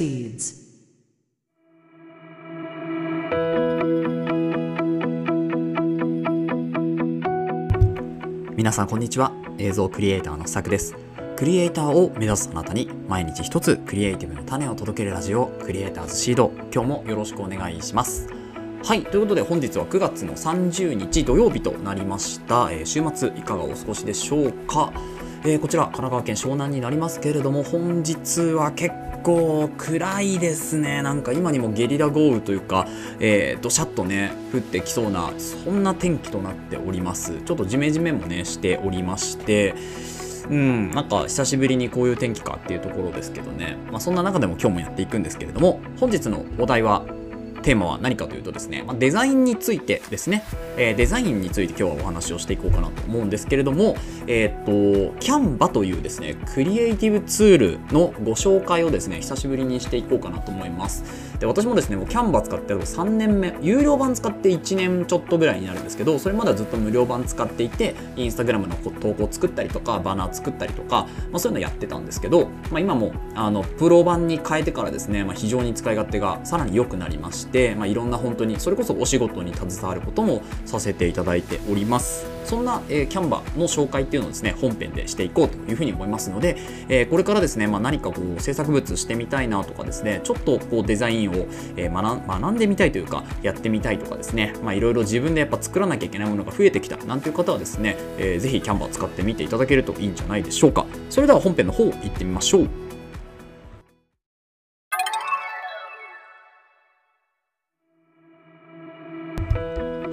proceeds. 皆さんこんにちは。映像クリエイターのさくです。クリエイターを目指すあなたに毎日一つクリエイティブの種を届けるラジオクリエイターズシード。今日もよろしくお願いします。はいということで本日は9月の30日土曜日となりました、えー週末いかがお過ごしでしょうか、えーこちら神奈川県湘南になりますけれども本日は結構暗いですね。なんか今にもゲリラ豪雨というか、えー、どしゃっとね降ってきそうなそんな天気となっております。ちょっとジメジメもねしておりましてうん、なんか久しぶりにこういう天気かっていうところですけどね、まあ、そんな中でも今日もやっていくんですけれども本日のお題はテーマは何かというとですね、まあ、デザインについてですね、えーデザインについて今日はお話をしていこうかなと思うんですけれども、えーっと、キャンバというですね、クリエイティブツールのご紹介をですね、久しぶりにしていこうかなと思います。で、私もですね、もうキャンバ使って3年目、有料版使って1年ちょっとぐらいになるんですけど、それまではずっと無料版使っていて、インスタグラムの投稿作ったりとか、バナー作ったりとか、まあ、そういうのやってたんですけど、まあ、今もあのプロ版に変えてからですね、まあ、非常に使い勝手がさらに良くなりまして、まあ、いろんな本当にそれこそお仕事に携わることもさせていただいております。そんな、えーキャンバの紹介っていうのをですね本編でしていこうというふうに思いますので、えーこれからですね、まあ、何かこう制作物してみたいなとかですねちょっとこうデザインを、えー学ん学んでみたいというかやってみたいとかですねまあいろいろ自分でやっぱ作らなきゃいけないものが増えてきたなんていう方はですね、えーぜひキャンバー使ってみていただけるといいんじゃないでしょうか。それでは本編の方行ってみましょう。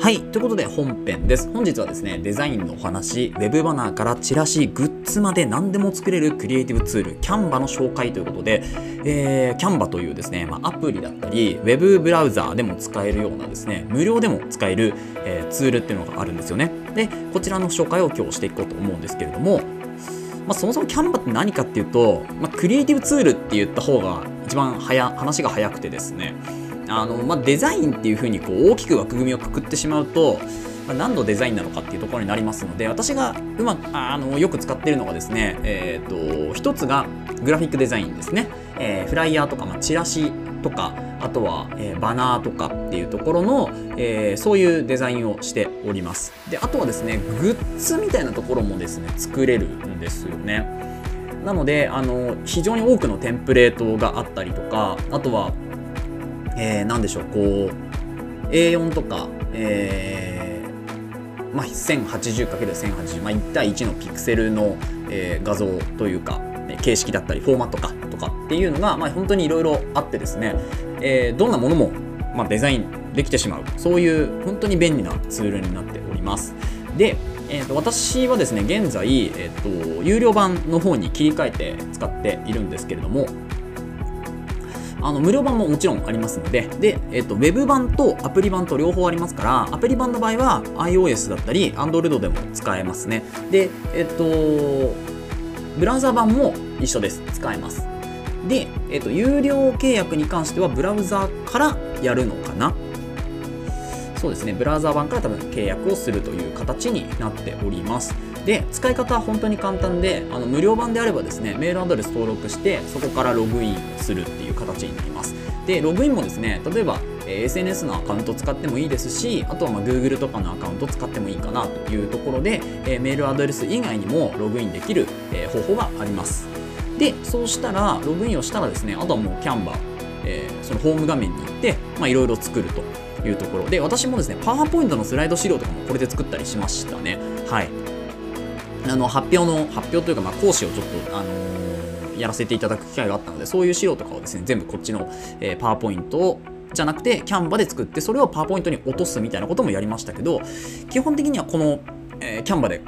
はい。ということで本編です。本日はですね、デザインのお話、ウェブバナーからチラシ、グッズまで何でも作れるクリエイティブツール、キャンバの紹介ということで、えー、キャンバというですね、まあ、アプリだったり、ウェブブラウザーでも使えるようなですね、無料でも使える、えーツールっていうのがあるんですよね。で、こちらの紹介を今日していこうと思うんですけれども、まあ、そもそもキャンバって何かっていうと、まあ、クリエイティブツールって言った方が一番早話が早くてですねあの、まあ、デザインっていうふうにこう大きく枠組みをくくってしまうと、まあ、何のデザインなのかっていうところになりますので私がうまあのよく使ってるのがですね、えー、と一つがグラフィックデザインですね、えーフライヤーとか、まあ、チラシとかあとは、えーバナーとかっていうところの、えーそういうデザインをしております。であとはですねグッズみたいなところもですね作れるんですよね。なのであの非常に多くのテンプレートがあったりとかあとは、えー、何でしょうこう A4 とか、えーまあ、1080×1080、まあ、1対1のピクセルの、えー画像というか形式だったりフォーマットかとかっていうのが、まあ、本当にいろいろあってですね、えーどんなものも、まあ、デザインできてしまう。そういう本当に便利なツールになっております。で、えーと私はですね現在、えーと有料版の方に切り替えて使っているんですけれどもあの無料版ももちろんありますので、で、えっと、ウェブ版とアプリ版と両方ありますから、アプリ版の場合は iOS だったり、Android でも使えますね。で、えっと、ブラウザ版も一緒です。使えます。で、えっと、有料契約に関してはブラウザからやるのかなそうですね、ブラウザ版から多分契約をするという形になっております。で、使い方は本当に簡単で、あの無料版であればですね、メールアドレス登録して、そこからログインするっていう形になります。で、ログインもですね、例えば、え SNS のアカウント使ってもいいですし、あとはま Google とかのアカウント使ってもいいかなというところで、えメールアドレス以外にもログインできる、え方法があります。で、そうしたら、ログインをしたらですね、あとはもうキャンバー、えそのホーム画面に行って、いろいろ作るというところで、私もですね、パワーポイントのスライド資料とかもこれで作ったりしましたね。はい。あの、発表の、発表というか、まあ講師をちょっと、あのーやらせていただく機会があったので、そういう資料とかをですね、全部こっちの、えーパワーポイントをじゃなくて、キャンバで作って、それをパワーポイントに落とすみたいなこともやりましたけど、基本的にはこの、えーキャンバで、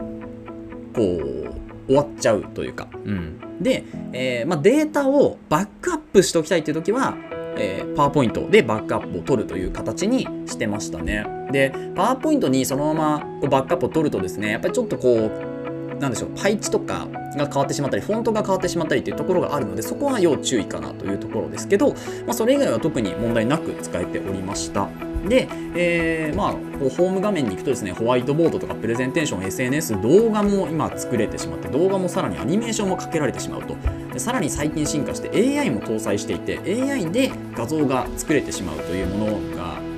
こう、終わっちゃうというか、うん、で、えーまあ、データをバックアップしておきたいという時は、え、パワーポイントでバックアップを取るという形にしてましたね。で、パワーポイントにそのままこうバックアップを取るとですね、やっぱりちょっとこう、なんでしょう、配置とかが変わってしまったり、フォントが変わってしまったりというところがあるので、そこは要注意かなというところですけど、まあ、それ以外は特に問題なく使えておりました。で、えー、まあ、ホーム画面に行くとですね、ホワイトボードとかプレゼンテーション、SNS、動画も今作れてしまって、動画もさらにアニメーションもかけられてしまうと。でさらに最近進化して AI も搭載していて、AI で画像が作れてしまうというものが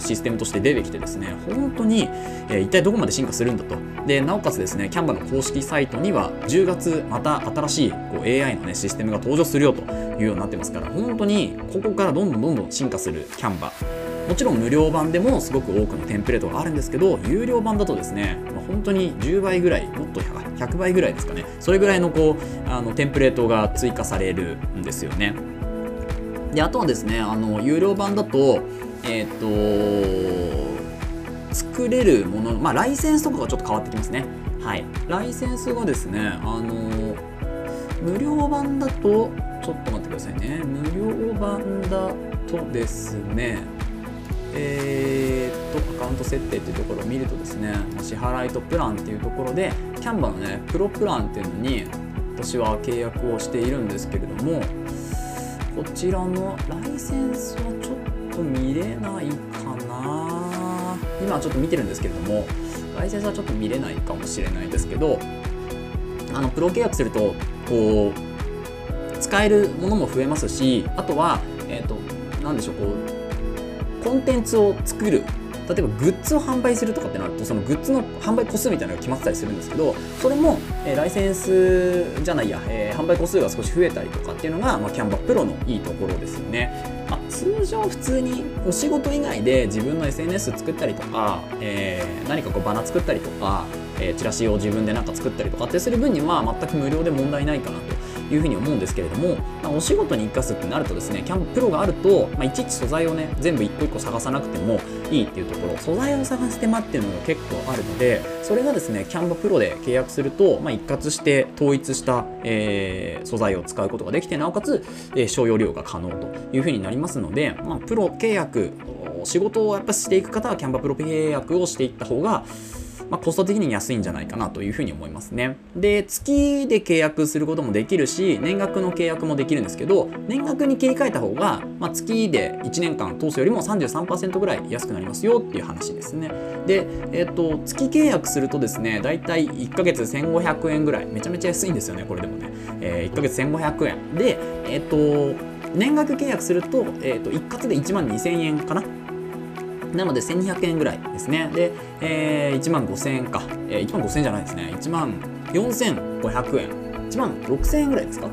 システムとして出てきてですね、本当に、え、一体どこまで進化するんだと。で、なおかつですね、キャンバの公式サイトには10月また新しいこう AI の、ね、システムが登場するよというようになってますから、本当にここからどんどんどんどん進化するキャンバ。もちろん無料版でもすごく多くのテンプレートがあるんですけど、有料版だとですね、まあ、本当に10倍ぐらい、もっと 100, 100倍ぐらいですかね、それぐらいのこうあのテンプレートが追加されるんですよね。であとはですね、あの有料版だと、えっ、ー、と作れるもの、まあ、ライセンスとかがちょっと変わってきますね。はい。ライセンスがですね、あの無料版だと、ちょっと待ってくださいね。無料版だとですね、えー、っと、アカウント設定っていうところを見るとですね、支払いとプランっていうところで、キャンバのね、プロプランっていうのに、私は契約をしているんですけれども、こちらのライセンスはちょっと見れないかな。今ちょっと見てるんですけれどもライセンスはちょっと見れないかもしれないですけどあのプロ契約するとこう使えるものも増えますしあとはえっ、ー、と何でしょうこうコンテンツを作る例えばグッズを販売するとかってなるとそのグッズの販売個数みたいなのが決まってたりするんですけどそれも、えー、ライセンスじゃないや、えー、販売個数が少し増えたりとかっていうのが、まあ、キャンバプロのいいところですよね、まあ、通常普通にお仕事以外で自分の SNS 作ったりとか、えー、何かこうバナ作ったりとか、えチラシを自分で何か作ったりとかってする分には全く無料で問題ないかなというふうに思うんですけれども、まあ、お仕事に生かすってなるとですねキャンププロがあると、まあ、いちいち素材をね全部一個一個探さなくてもいいっていうところ素材を探す手間っていうのが結構あるのでそれがですねキャンバプロで契約すると、まあ、一括して統一した、えー、素材を使うことができてなおかつ、えー、商用利用が可能というふうになりますので、まあ、プロ契約仕事をやっぱしていく方はキャンバプロ契約をしていった方がまあ、コスト的に安いんじゃないかなというふうに思いますね。で、月で契約することもできるし、年額の契約もできるんですけど、年額に切り替えた方が、まあ、月で1年間通すよりも33%ぐらい安くなりますよっていう話ですね。で、えっ、ー、と、月契約するとですね、だいたい1ヶ月1500円ぐらい、めちゃめちゃ安いんですよね、これでもね。えー、1ヶ月1500円。で、えっ、ー、と、年額契約すると、えっ、と、一括で1万2000円かななので1200円ぐらいですね。で、えー、1万5000円か。えー、1万5000円じゃないですね。1万4500円。1万6000円ぐらいですか？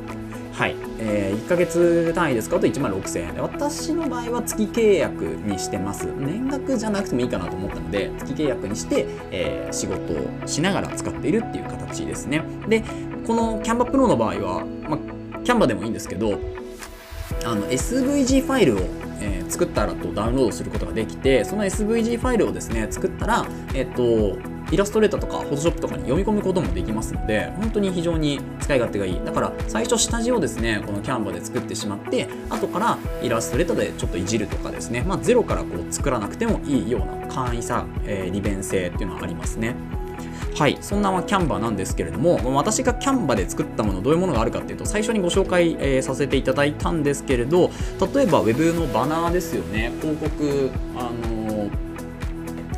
はい。えー、1ヶ月単位で使うと1万6000円で、私の場合は月契約にしてます。年額じゃなくてもいいかなと思ったので、月契約にして、えー、仕事をしながら使っているっていう形ですね。で、このキャンバプロの場合は、まあ、キャンバでもいいんですけど、あの SVG ファイルをえー、作ったらとダウンロードすることができてその SVG ファイルをですね作ったら、えっ、とイラストレーターとか Photoshop とかに読み込むこともできますので本当に非常に使い勝手がいいだから最初下地をですねこのキャンバで作ってしまって後からイラストレーターでちょっといじるとかですね、まあ、ゼロからこう作らなくてもいいような簡易さ、えー、利便性っていうのはありますね。はい、そんなキャンバーなんですけれども、私がキャンバで作ったもの、どういうものがあるかっていうと、最初にご紹介、え、させていただいたんですけれど、例えば Web のバナーですよね、広告、あの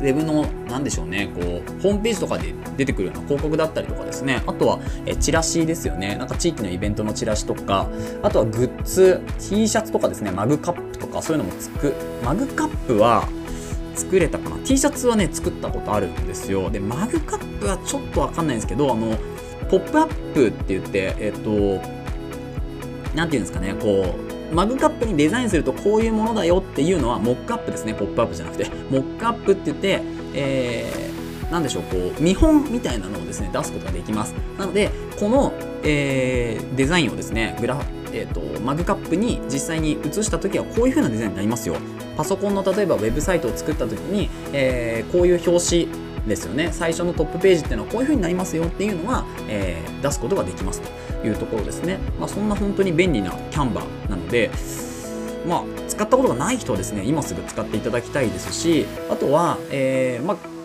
ウェブの、なんでしょうね、こう、ホームページとかで出てくるような広告だったりとかですね、あとは、えチラシですよね、なんか地域のイベントのチラシとか、あとはグッズ、T シャツとかですね、マグカップとか、そういうのもつく。マグカップは、作れたかな。T シャツはね作ったことあるんですよ。でマグカップはちょっとわかんないんですけどあのポップアップって言ってえっ、と何て言うんですかねこうマグカップにデザインするとこういうものだよっていうのはモックアップですねポップアップじゃなくて。モックアップって言ってえー、なんでしょうこう見本みたいなのをですね出すことができます。なのでこの、えー、デザインをですねグラえーと、マグカップに実際に移した時はこういう風なデザインになりますよ。パソコンの例えばウェブサイトを作った時に、えー、こういう表紙ですよね。最初のトップページっていうのはこういう風になりますよっていうのは、えー、出すことができますというところですね、まあ、そんな本当に便利なキャンバーなのでまあ、使ったことがない人はですね今すぐ使っていただきたいですしあとは、えーまあ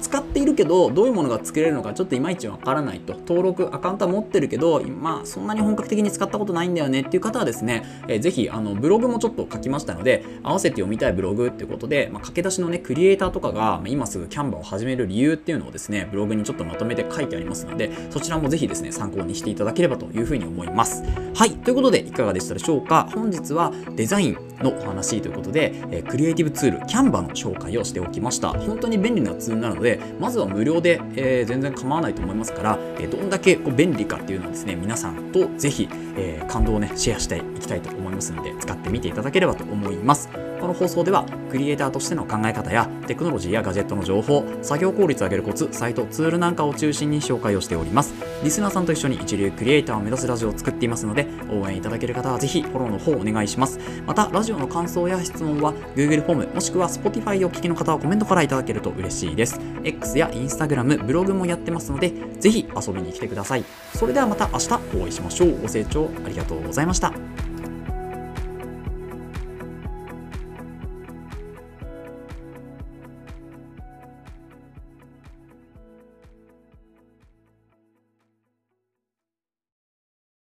使っているけどどういうものが作れるのかちょっといまいちわからないと。登録アカウントは持ってるけどまあそんなに本格的に使ったことないんだよね。っていう方はですね、えー、ぜひあのブログもちょっと書きましたので合わせて読みたいブログっていうことで、まあ、駆け出しのねクリエイターとかが今すぐキャンバーを始める理由っていうのをですねブログにちょっとまとめて書いてありますのでそちらもぜひですね参考にしていただければというふうに思います。はいということでいかがでしたでしょうか？本日はデザインのお話ということで、えクリエイティブツールキャンバーの紹介をしておきました。本当に便利なツールなのでまずは無料で、えー、全然構わないと思いますから、えどんだけこう便利かっていうのはですね皆さんとぜひ、えー、感動をねシェアしていきたいと思いますので使ってみていただければと思います。この放送ではクリエイターとしての考え方やテクノロジーやガジェットの情報作業効率を上げるコツサイトツールなんかを中心に紹介をしております。リスナーさんと一緒に一流クリエイターを目指すラジオを作っていますので応援いただける方はぜひフォローの方お願いします。またラジオの感想や質問は Google フォームもしくは Spotify でお聞きの方はコメントからいただけると嬉しいです。X や Instagram ブログもやってますのでぜひ遊びに来てください。それではまた明日お会いしましょう。ご清聴ありがとうございました。